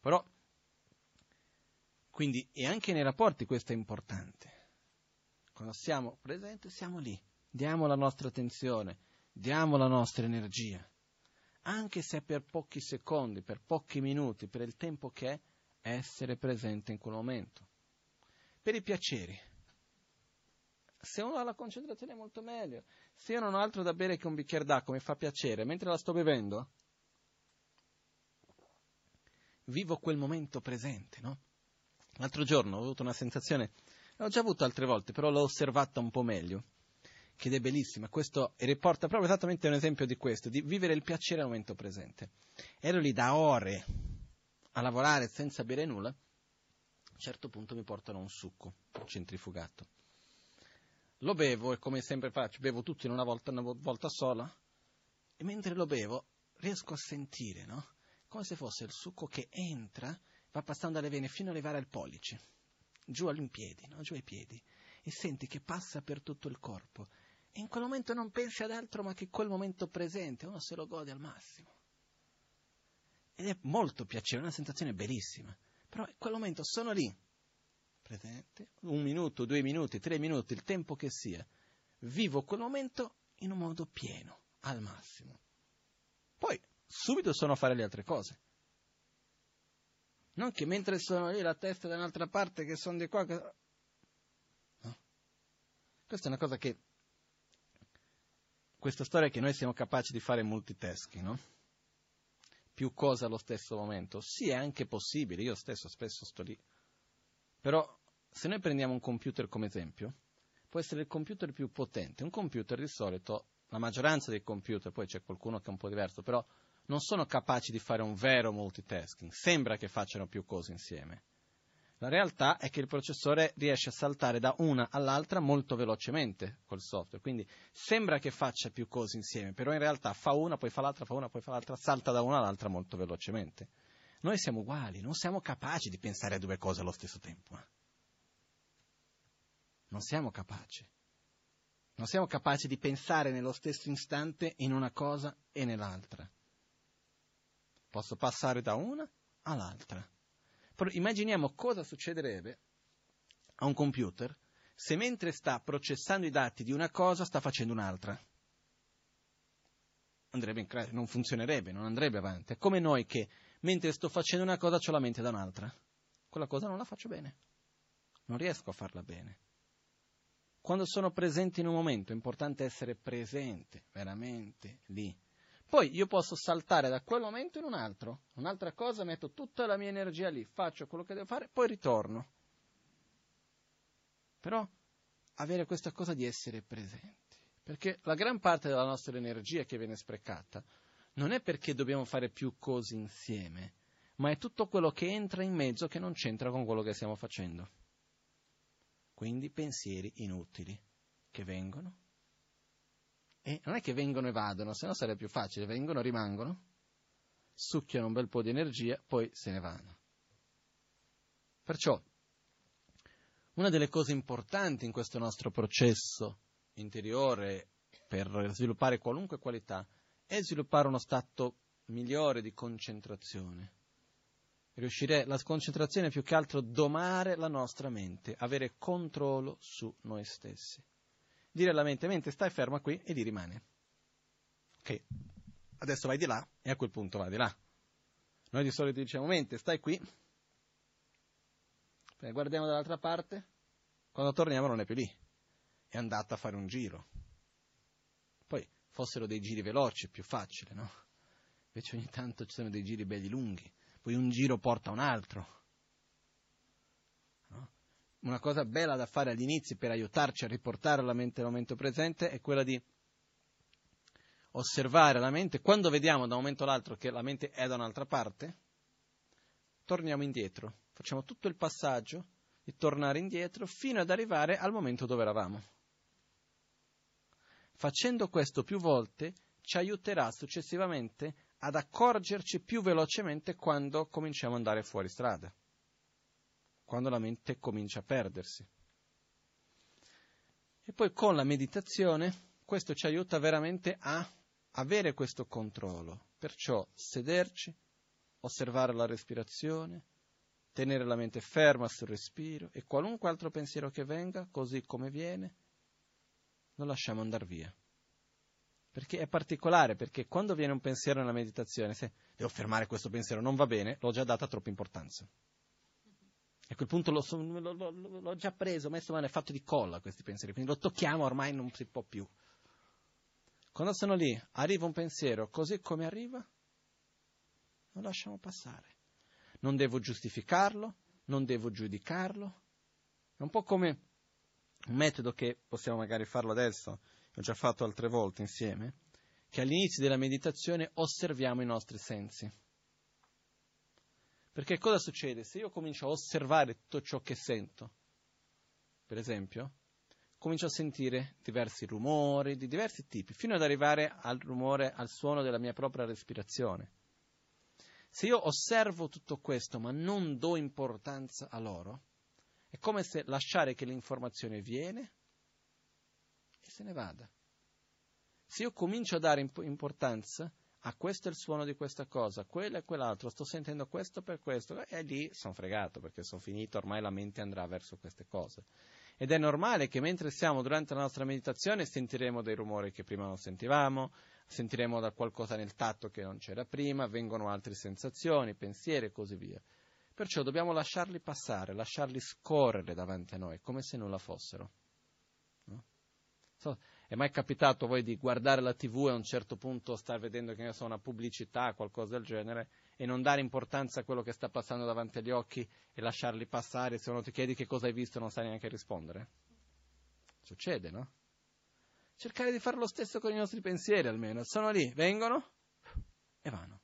S1: Però, quindi, e anche nei rapporti questo è importante. Quando siamo presenti, siamo lì. Diamo la nostra attenzione, diamo la nostra energia. Anche se per pochi secondi, per pochi minuti, per il tempo che è, essere presente in quel momento. Per i piaceri. Se uno ha la concentrazione è molto meglio. Se io non ho altro da bere che un bicchiere d'acqua, mi fa piacere, mentre la sto bevendo, vivo quel momento presente, no? L'altro giorno ho avuto una sensazione L'ho già avuto altre volte, però l'ho osservata un po' meglio. che è bellissima. Questo riporta proprio esattamente un esempio di questo, di vivere il piacere al momento presente. Ero lì da ore a lavorare senza bere nulla, a un certo punto mi portano un succo centrifugato. Lo bevo e come sempre faccio, bevo tutto in una volta, una volta sola, e mentre lo bevo riesco a sentire, no? Come se fosse il succo che entra, va passando dalle vene fino ad arrivare al pollice, giù ai piedi, no? Giù ai piedi, e senti che passa per tutto il corpo e in quel momento non pensi ad altro ma che quel momento presente, uno se lo gode al massimo. Ed è molto piacevole, una sensazione bellissima. Però in quel momento sono lì, presente, un minuto, due minuti, tre minuti, il tempo che sia. Vivo quel momento in un modo pieno, al massimo. Poi subito sono a fare le altre cose. Non che mentre sono lì la testa da un'altra parte, che sono di qua. Che... No. Questa è una cosa che questa storia è che noi siamo capaci di fare multitasking, no? Più cose allo stesso momento. Sì, è anche possibile, io stesso spesso sto lì. Però se noi prendiamo un computer come esempio, può essere il computer più potente. Un computer di solito, la maggioranza dei computer, poi c'è qualcuno che è un po' diverso, però non sono capaci di fare un vero multitasking. Sembra che facciano più cose insieme. La realtà è che il processore riesce a saltare da una all'altra molto velocemente col software, quindi sembra che faccia più cose insieme, però in realtà fa una, poi fa l'altra, fa una, poi fa l'altra, salta da una all'altra molto velocemente. Noi siamo uguali, non siamo capaci di pensare a due cose allo stesso tempo. Eh? Non siamo capaci. Non siamo capaci di pensare nello stesso istante in una cosa e nell'altra. Posso passare da una all'altra immaginiamo cosa succederebbe a un computer se mentre sta processando i dati di una cosa sta facendo un'altra. Crash, non funzionerebbe, non andrebbe avanti. È come noi che mentre sto facendo una cosa ho la mente da un'altra. Quella cosa non la faccio bene. Non riesco a farla bene. Quando sono presente in un momento è importante essere presente, veramente lì. Poi io posso saltare da quel momento in un altro, un'altra cosa, metto tutta la mia energia lì, faccio quello che devo fare, poi ritorno. Però avere questa cosa di essere presenti, perché la gran parte della nostra energia che viene sprecata non è perché dobbiamo fare più cose insieme, ma è tutto quello che entra in mezzo che non c'entra con quello che stiamo facendo. Quindi pensieri inutili che vengono e non è che vengono e vadono, se no sarebbe più facile, vengono, rimangono, succhiano un bel po' di energia, poi se ne vanno. Perciò, una delle cose importanti in questo nostro processo interiore per sviluppare qualunque qualità è sviluppare uno stato migliore di concentrazione. Riuscire, la concentrazione è più che altro domare la nostra mente, avere controllo su noi stessi dire alla mente, mente stai ferma qui e lì rimane. Ok, adesso vai di là e a quel punto vai di là. Noi di solito diciamo, mente stai qui, Poi guardiamo dall'altra parte, quando torniamo non è più lì, è andata a fare un giro. Poi fossero dei giri veloci, più facile, no? Invece ogni tanto ci sono dei giri belli lunghi, poi un giro porta un altro una cosa bella da fare agli inizi per aiutarci a riportare la mente al momento presente è quella di osservare la mente. Quando vediamo da un momento all'altro che la mente è da un'altra parte, torniamo indietro. Facciamo tutto il passaggio di tornare indietro fino ad arrivare al momento dove eravamo. Facendo questo più volte ci aiuterà successivamente ad accorgerci più velocemente quando cominciamo ad andare fuori strada quando la mente comincia a perdersi. E poi con la meditazione questo ci aiuta veramente a avere questo controllo, perciò sederci, osservare la respirazione, tenere la mente ferma sul respiro e qualunque altro pensiero che venga, così come viene, lo lasciamo andare via. Perché è particolare, perché quando viene un pensiero nella meditazione, se devo fermare questo pensiero, non va bene, l'ho già data troppa importanza. A quel punto l'ho, l'ho, l'ho, già preso, messo mano, è fatto di colla questi pensieri, quindi lo tocchiamo, ormai non si può più. Quando sono lì, arriva un pensiero, così come arriva, lo lasciamo passare. Non devo giustificarlo, non devo giudicarlo. È un po' come un metodo che possiamo magari farlo adesso ho già fatto altre volte insieme, che all'inizio della meditazione osserviamo i nostri sensi. Perché cosa succede? Se io comincio a osservare tutto ciò che sento, per esempio, comincio a sentire diversi rumori di diversi tipi, fino ad arrivare al rumore, al suono della mia propria respirazione. Se io osservo tutto questo ma non do importanza a loro, è come se lasciare che l'informazione viene e se ne vada. Se io comincio a dare importanza a questo è il suono di questa cosa, quello e quell'altro, sto sentendo questo per questo, e lì sono fregato perché sono finito, ormai la mente andrà verso queste cose. Ed è normale che mentre siamo durante la nostra meditazione sentiremo dei rumori che prima non sentivamo, sentiremo da qualcosa nel tatto che non c'era prima, vengono altre sensazioni, pensieri e così via. Perciò dobbiamo lasciarli passare, lasciarli scorrere davanti a noi, come se nulla fossero. No? So, è mai capitato voi di guardare la tv e a un certo punto star vedendo che ne so, una pubblicità, qualcosa del genere, e non dare importanza a quello che sta passando davanti agli occhi e lasciarli passare, se uno ti chiede che cosa hai visto non sai neanche rispondere? Succede, no? cercare di fare lo stesso con i nostri pensieri almeno. Sono lì, vengono e vanno.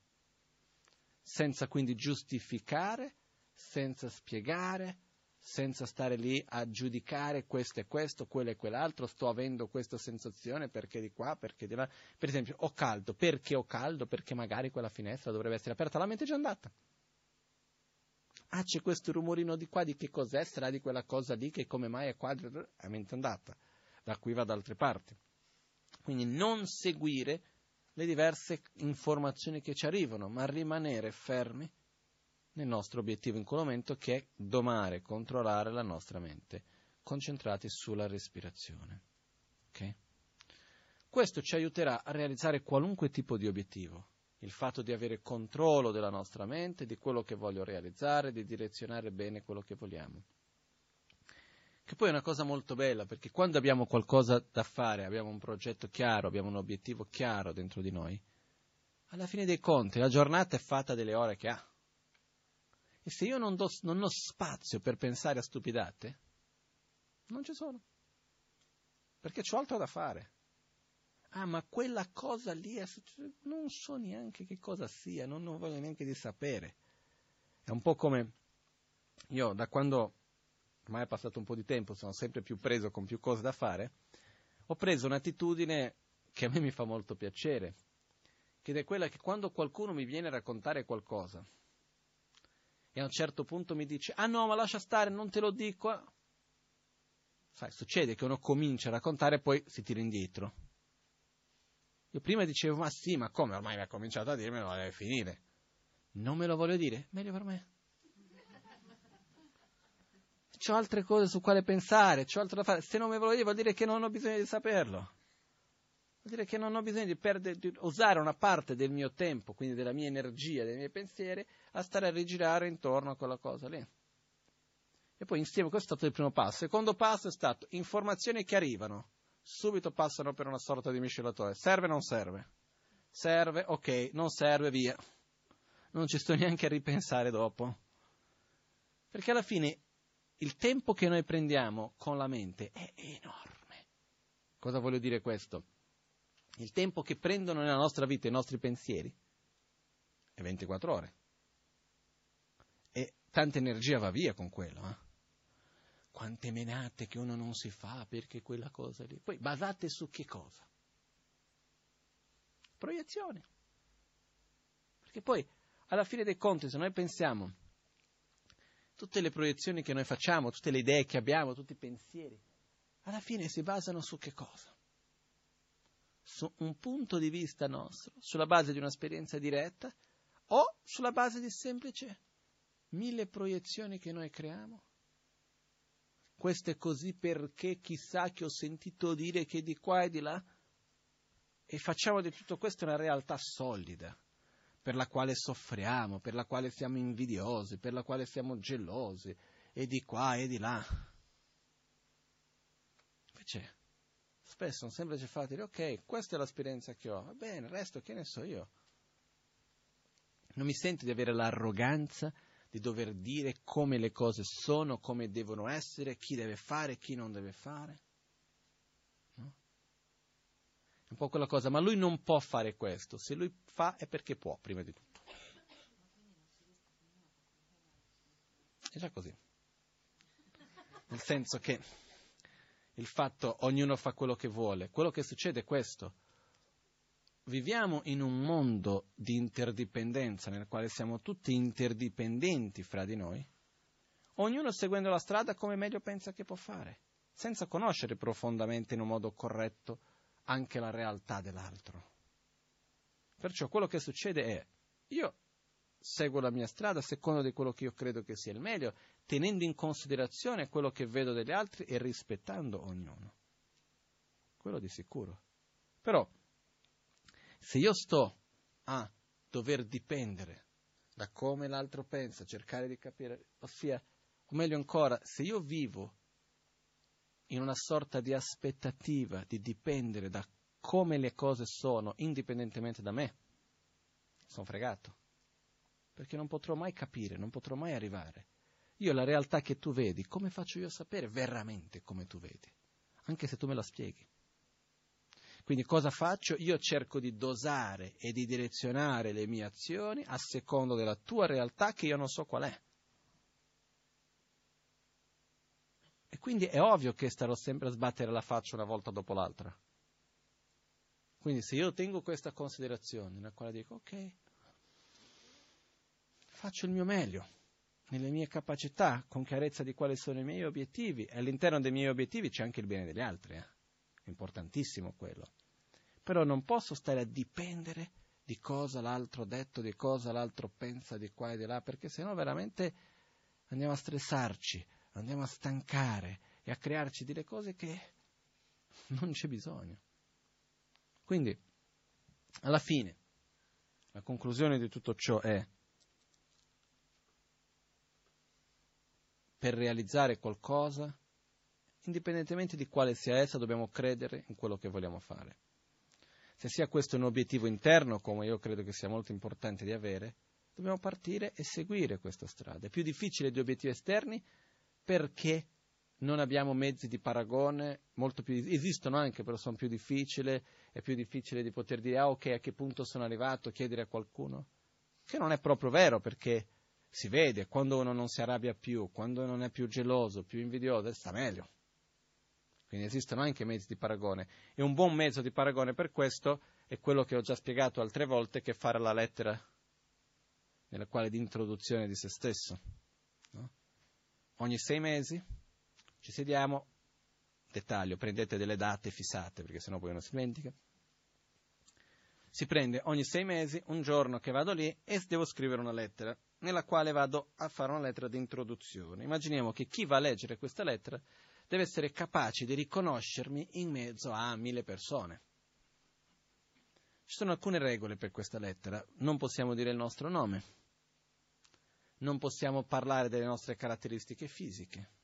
S1: Senza quindi giustificare, senza spiegare, senza stare lì a giudicare questo e questo, quello e quell'altro, sto avendo questa sensazione perché di qua, perché di là. Per esempio, ho caldo, perché ho caldo? Perché magari quella finestra dovrebbe essere aperta, la mente è già andata. Ah, c'è questo rumorino di qua, di che cos'è? Sarà di quella cosa lì che come mai è qua? La mente è andata, da qui va da altre parti. Quindi non seguire le diverse informazioni che ci arrivano, ma rimanere fermi nel nostro obiettivo in quel momento che è domare, controllare la nostra mente, concentrati sulla respirazione. Okay? Questo ci aiuterà a realizzare qualunque tipo di obiettivo. Il fatto di avere controllo della nostra mente, di quello che voglio realizzare, di direzionare bene quello che vogliamo. Che poi è una cosa molto bella, perché quando abbiamo qualcosa da fare, abbiamo un progetto chiaro, abbiamo un obiettivo chiaro dentro di noi, alla fine dei conti la giornata è fatta delle ore che ha. E se io non, do, non ho spazio per pensare a stupidate, non ci sono. Perché ho altro da fare. Ah, ma quella cosa lì Non so neanche che cosa sia, non, non voglio neanche di sapere. È un po' come io da quando ormai è passato un po' di tempo, sono sempre più preso con più cose da fare, ho preso un'attitudine che a me mi fa molto piacere, che è quella che quando qualcuno mi viene a raccontare qualcosa e a un certo punto mi dice, ah no, ma lascia stare, non te lo dico, sai, succede che uno comincia a raccontare e poi si tira indietro. Io prima dicevo, ma sì, ma come ormai mi ha cominciato a dirmelo, deve finire. Non me lo voglio dire, meglio per me ho altre cose su quale pensare, ho altro da fare. Se non me lo dico vuol dire che non ho bisogno di saperlo. Vuol dire che non ho bisogno di, perdere, di usare una parte del mio tempo, quindi della mia energia, dei miei pensieri, a stare a rigirare intorno a quella cosa lì. E poi insieme, questo è stato il primo passo. Il secondo passo è stato informazioni che arrivano, subito passano per una sorta di miscelatore. Serve o non serve? Serve, ok, non serve, via. Non ci sto neanche a ripensare dopo. Perché alla fine il tempo che noi prendiamo con la mente è enorme. Cosa voglio dire questo? Il tempo che prendono nella nostra vita i nostri pensieri è 24 ore. E tanta energia va via con quello. Eh? Quante menate che uno non si fa perché quella cosa lì. Poi basate su che cosa? Proiezione. Perché poi, alla fine dei conti, se noi pensiamo tutte le proiezioni che noi facciamo, tutte le idee che abbiamo, tutti i pensieri, alla fine si basano su che cosa? Su un punto di vista nostro, sulla base di un'esperienza diretta o sulla base di semplice mille proiezioni che noi creiamo? Questo è così perché chissà che ho sentito dire che di qua e di là e facciamo di tutto questo una realtà solida per la quale soffriamo, per la quale siamo invidiosi, per la quale siamo gelosi, e di qua e di là. Invece, spesso un semplice fatto dire, ok, questa è l'esperienza che ho, va bene, il resto che ne so io. Non mi sento di avere l'arroganza di dover dire come le cose sono, come devono essere, chi deve fare, chi non deve fare. No? un po' quella cosa, ma lui non può fare questo, se lui fa è perché può, prima di tutto. È già così. Nel senso che il fatto ognuno fa quello che vuole, quello che succede è questo. Viviamo in un mondo di interdipendenza nel quale siamo tutti interdipendenti fra di noi, ognuno seguendo la strada come meglio pensa che può fare, senza conoscere profondamente in un modo corretto anche la realtà dell'altro. Perciò quello che succede è, io seguo la mia strada secondo di quello che io credo che sia il meglio, tenendo in considerazione quello che vedo degli altri e rispettando ognuno. Quello di sicuro. Però, se io sto a dover dipendere da come l'altro pensa, cercare di capire, ossia, o meglio ancora, se io vivo in una sorta di aspettativa di dipendere da come le cose sono, indipendentemente da me, sono fregato. Perché non potrò mai capire, non potrò mai arrivare. Io la realtà che tu vedi, come faccio io a sapere veramente come tu vedi? Anche se tu me la spieghi. Quindi cosa faccio? Io cerco di dosare e di direzionare le mie azioni a secondo della tua realtà che io non so qual è. E quindi è ovvio che starò sempre a sbattere la faccia una volta dopo l'altra. Quindi se io tengo questa considerazione, nella quale dico, ok, faccio il mio meglio, nelle mie capacità, con chiarezza di quali sono i miei obiettivi, e all'interno dei miei obiettivi c'è anche il bene degli altri, eh? è importantissimo quello. Però non posso stare a dipendere di cosa l'altro ha detto, di cosa l'altro pensa, di qua e di là, perché sennò veramente andiamo a stressarci, andiamo a stancare e a crearci delle cose che non c'è bisogno. Quindi, alla fine, la conclusione di tutto ciò è, per realizzare qualcosa, indipendentemente di quale sia essa, dobbiamo credere in quello che vogliamo fare. Se sia questo un obiettivo interno, come io credo che sia molto importante di avere, dobbiamo partire e seguire questa strada. È più difficile di obiettivi esterni perché non abbiamo mezzi di paragone, più, esistono anche, però sono più difficili, è più difficile di poter dire, ah ok, a che punto sono arrivato, chiedere a qualcuno, che non è proprio vero, perché si vede, quando uno non si arrabbia più, quando non è più geloso, più invidioso, sta meglio. Quindi esistono anche mezzi di paragone. E un buon mezzo di paragone per questo è quello che ho già spiegato altre volte, che fare la lettera nella quale di introduzione di se stesso. No? Ogni sei mesi ci sediamo, dettaglio, prendete delle date fissate, perché sennò poi uno si dimentica. Si prende ogni sei mesi un giorno che vado lì e devo scrivere una lettera, nella quale vado a fare una lettera di introduzione. Immaginiamo che chi va a leggere questa lettera deve essere capace di riconoscermi in mezzo a mille persone. Ci sono alcune regole per questa lettera. Non possiamo dire il nostro nome. Non possiamo parlare delle nostre caratteristiche fisiche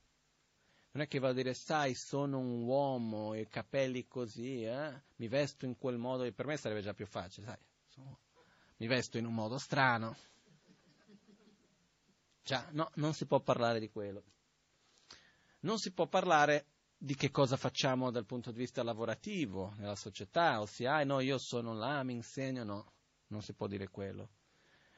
S1: non è che vado a dire, sai, sono un uomo, e capelli così, eh? mi vesto in quel modo, e per me sarebbe già più facile, sai, mi vesto in un modo strano. Già, no, non si può parlare di quello. Non si può parlare di che cosa facciamo dal punto di vista lavorativo nella società, ossia, ah, no, io sono là, mi insegno, no, non si può dire quello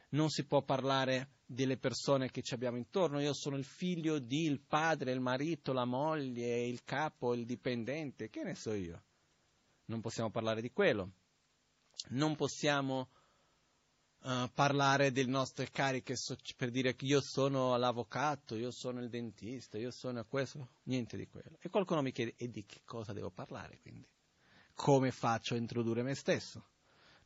S1: non si può parlare delle persone che ci abbiamo intorno, io sono il figlio di, il padre, il marito, la moglie, il capo, il dipendente, che ne so io. Non possiamo parlare di quello. Non possiamo uh, parlare delle nostre cariche per dire che io sono l'avvocato, io sono il dentista, io sono questo, niente di quello. E qualcuno mi chiede, e di che cosa devo parlare quindi? Come faccio a introdurre me stesso?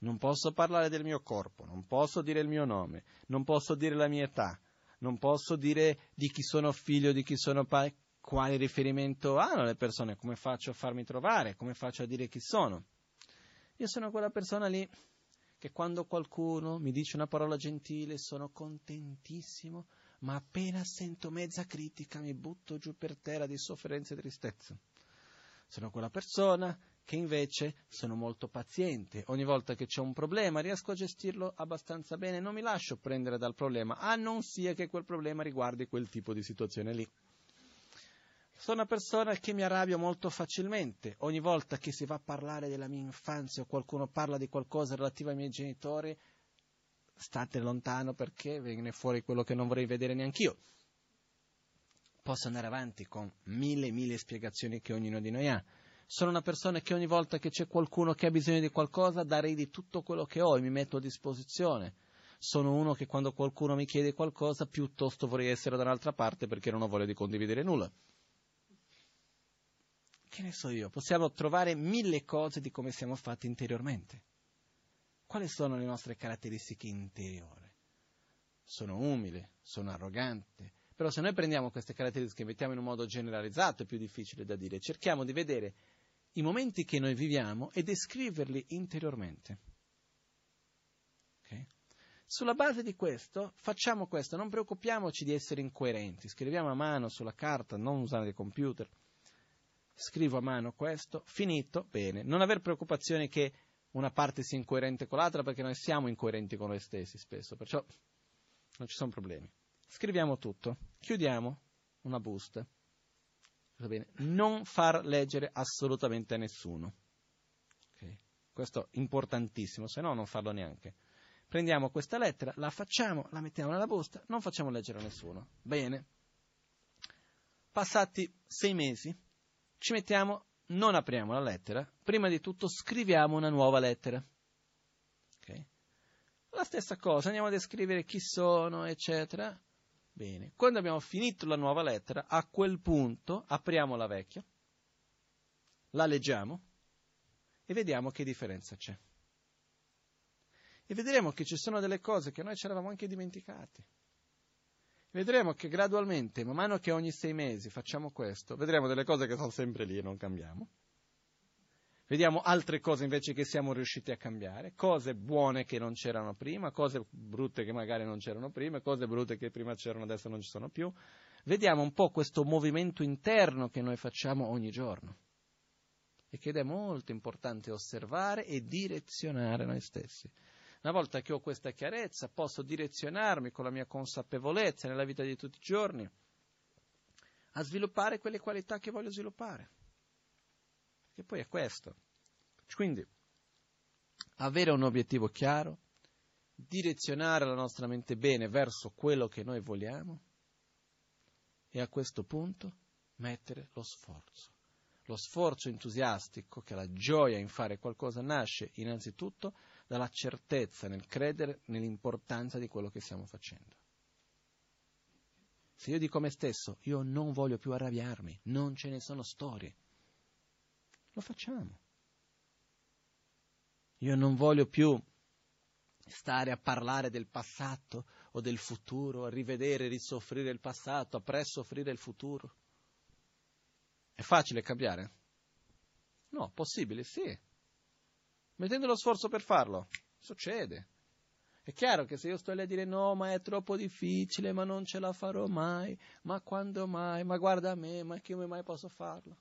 S1: non posso parlare del mio corpo, non posso dire il mio nome, non posso dire la mia età, non posso dire di chi sono figlio, di chi sono padre, quale riferimento hanno le persone, come faccio a farmi trovare, come faccio a dire chi sono. Io sono quella persona lì che quando qualcuno mi dice una parola gentile sono contentissimo, ma appena sento mezza critica mi butto giù per terra di sofferenza e tristezza. Sono quella persona che invece sono molto paziente. Ogni volta che c'è un problema riesco a gestirlo abbastanza bene, non mi lascio prendere dal problema, a non sia che quel problema riguardi quel tipo di situazione lì. Sono una persona che mi arrabbio molto facilmente. Ogni volta che si va a parlare della mia infanzia o qualcuno parla di qualcosa relativo ai miei genitori, state lontano perché viene fuori quello che non vorrei vedere neanch'io. Posso andare avanti con mille e mille spiegazioni che ognuno di noi ha. Sono una persona che ogni volta che c'è qualcuno che ha bisogno di qualcosa darei di tutto quello che ho e mi metto a disposizione. Sono uno che quando qualcuno mi chiede qualcosa piuttosto vorrei essere da un'altra parte perché non ho voglia di condividere nulla. Che ne so io, possiamo trovare mille cose di come siamo fatti interiormente. Quali sono le nostre caratteristiche interiori? Sono umile, sono arrogante, però se noi prendiamo queste caratteristiche e mettiamo in un modo generalizzato è più difficile da dire. Cerchiamo di vedere i momenti che noi viviamo e descriverli interiormente. Okay? Sulla base di questo facciamo questo, non preoccupiamoci di essere incoerenti, scriviamo a mano sulla carta, non usare il computer. Scrivo a mano questo, finito, bene. Non aver preoccupazione che una parte sia incoerente con l'altra perché noi siamo incoerenti con noi stessi spesso, perciò non ci sono problemi. Scriviamo tutto, chiudiamo una busta non far leggere assolutamente a nessuno. Okay? Questo è importantissimo, se no non farlo neanche. Prendiamo questa lettera, la facciamo, la mettiamo nella busta, non facciamo leggere a nessuno. Bene. Passati sei mesi, ci mettiamo, non apriamo la lettera, prima di tutto scriviamo una nuova lettera. Okay? La stessa cosa, andiamo a descrivere chi sono, eccetera Bene, quando abbiamo finito la nuova lettera, a quel punto apriamo la vecchia, la leggiamo e vediamo che differenza c'è. E vedremo che ci sono delle cose che noi ci eravamo anche dimenticate. Vedremo che gradualmente, man mano che ogni sei mesi facciamo questo, vedremo delle cose che sono sempre lì e non cambiamo. Vediamo altre cose invece che siamo riusciti a cambiare, cose buone che non c'erano prima, cose brutte che magari non c'erano prima, cose brutte che prima c'erano adesso non ci sono più. Vediamo un po' questo movimento interno che noi facciamo ogni giorno e che è molto importante osservare e direzionare noi stessi. Una volta che ho questa chiarezza posso direzionarmi con la mia consapevolezza nella vita di tutti i giorni a sviluppare quelle qualità che voglio sviluppare. Che poi è questo. Quindi, avere un obiettivo chiaro, direzionare la nostra mente bene verso quello che noi vogliamo e a questo punto mettere lo sforzo. Lo sforzo entusiastico, che la gioia in fare qualcosa nasce innanzitutto dalla certezza nel credere nell'importanza di quello che stiamo facendo. Se io dico a me stesso, io non voglio più arrabbiarmi, non ce ne sono storie, lo facciamo. Io non voglio più stare a parlare del passato o del futuro, a rivedere, risoffrire il passato, a presoffrire il futuro. È facile cambiare? No, possibile, sì. Mettendo lo sforzo per farlo, succede. È chiaro che se io sto lì a dire no, ma è troppo difficile, ma non ce la farò mai, ma quando mai, ma guarda a me, ma come mai posso farlo?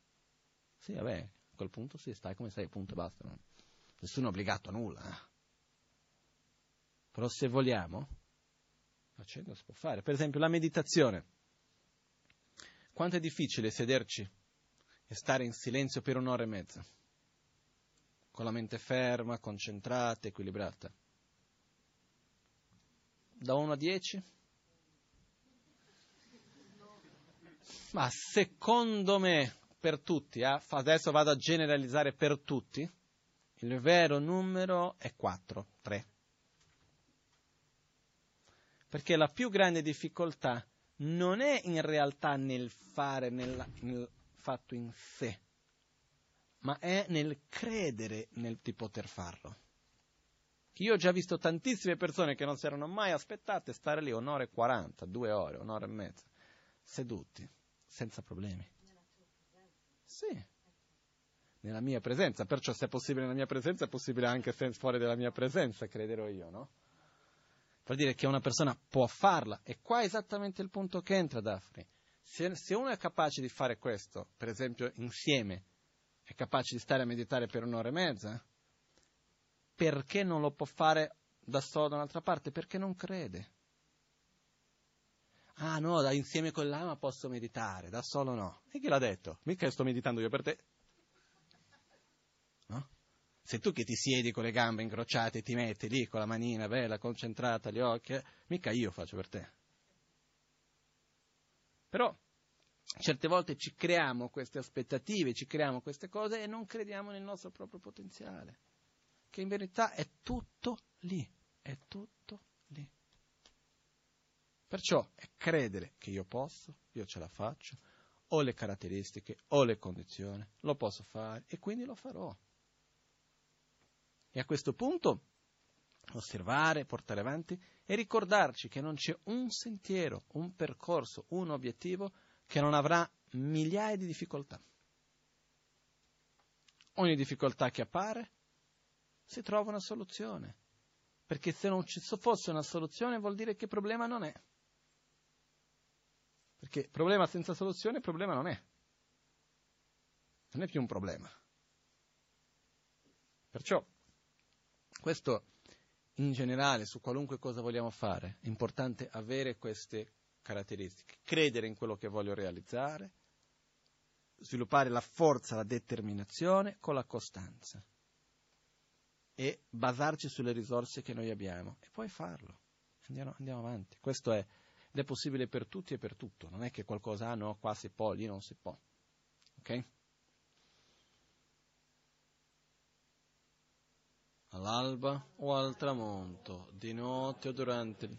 S1: Sì, vabbè, quel punto sì, stai come stai, punto e basta. No? Nessuno è obbligato a nulla. Eh? Però se vogliamo, facendo si può fare. Per esempio la meditazione. Quanto è difficile sederci e stare in silenzio per un'ora e mezza, con la mente ferma, concentrata, equilibrata. Da 1 a 10? Ma secondo me per tutti, eh? adesso vado a generalizzare per tutti, il vero numero è 4, 3. Perché la più grande difficoltà non è in realtà nel fare, nel, nel fatto in sé, ma è nel credere nel di poter farlo. Io ho già visto tantissime persone che non si erano mai aspettate stare lì un'ora e quaranta, due ore, un'ora e mezza, seduti, senza problemi. Sì, nella mia presenza, perciò se è possibile nella mia presenza è possibile anche fuori della mia presenza, crederò io, no? Per dire che una persona può farla, e qua è esattamente il punto che entra Daphne. Se, se uno è capace di fare questo, per esempio insieme, è capace di stare a meditare per un'ora e mezza, perché non lo può fare da solo da un'altra parte? Perché non crede. Ah no, da insieme con l'ama posso meditare, da solo no. E chi l'ha detto? Mica sto meditando io per te. No? Se tu che ti siedi con le gambe incrociate e ti metti lì con la manina bella, concentrata, gli occhi, eh, mica io faccio per te. Però certe volte ci creiamo queste aspettative, ci creiamo queste cose e non crediamo nel nostro proprio potenziale, che in verità è tutto lì, è tutto lì. Perciò è credere che io posso, io ce la faccio, ho le caratteristiche, ho le condizioni, lo posso fare e quindi lo farò. E a questo punto osservare, portare avanti e ricordarci che non c'è un sentiero, un percorso, un obiettivo che non avrà migliaia di difficoltà. Ogni difficoltà che appare si trova una soluzione, perché se non ci fosse una soluzione vuol dire che problema non è. Perché problema senza soluzione problema non è. Non è più un problema. Perciò questo in generale su qualunque cosa vogliamo fare è importante avere queste caratteristiche, credere in quello che voglio realizzare, sviluppare la forza, la determinazione con la costanza e basarci sulle risorse che noi abbiamo e poi farlo. Andiamo, andiamo avanti. Questo è, ed è possibile per tutti e per tutto. Non è che qualcosa, ah no, qua si può, lì non si può. Ok? all'alba o al tramonto, di notte o durante il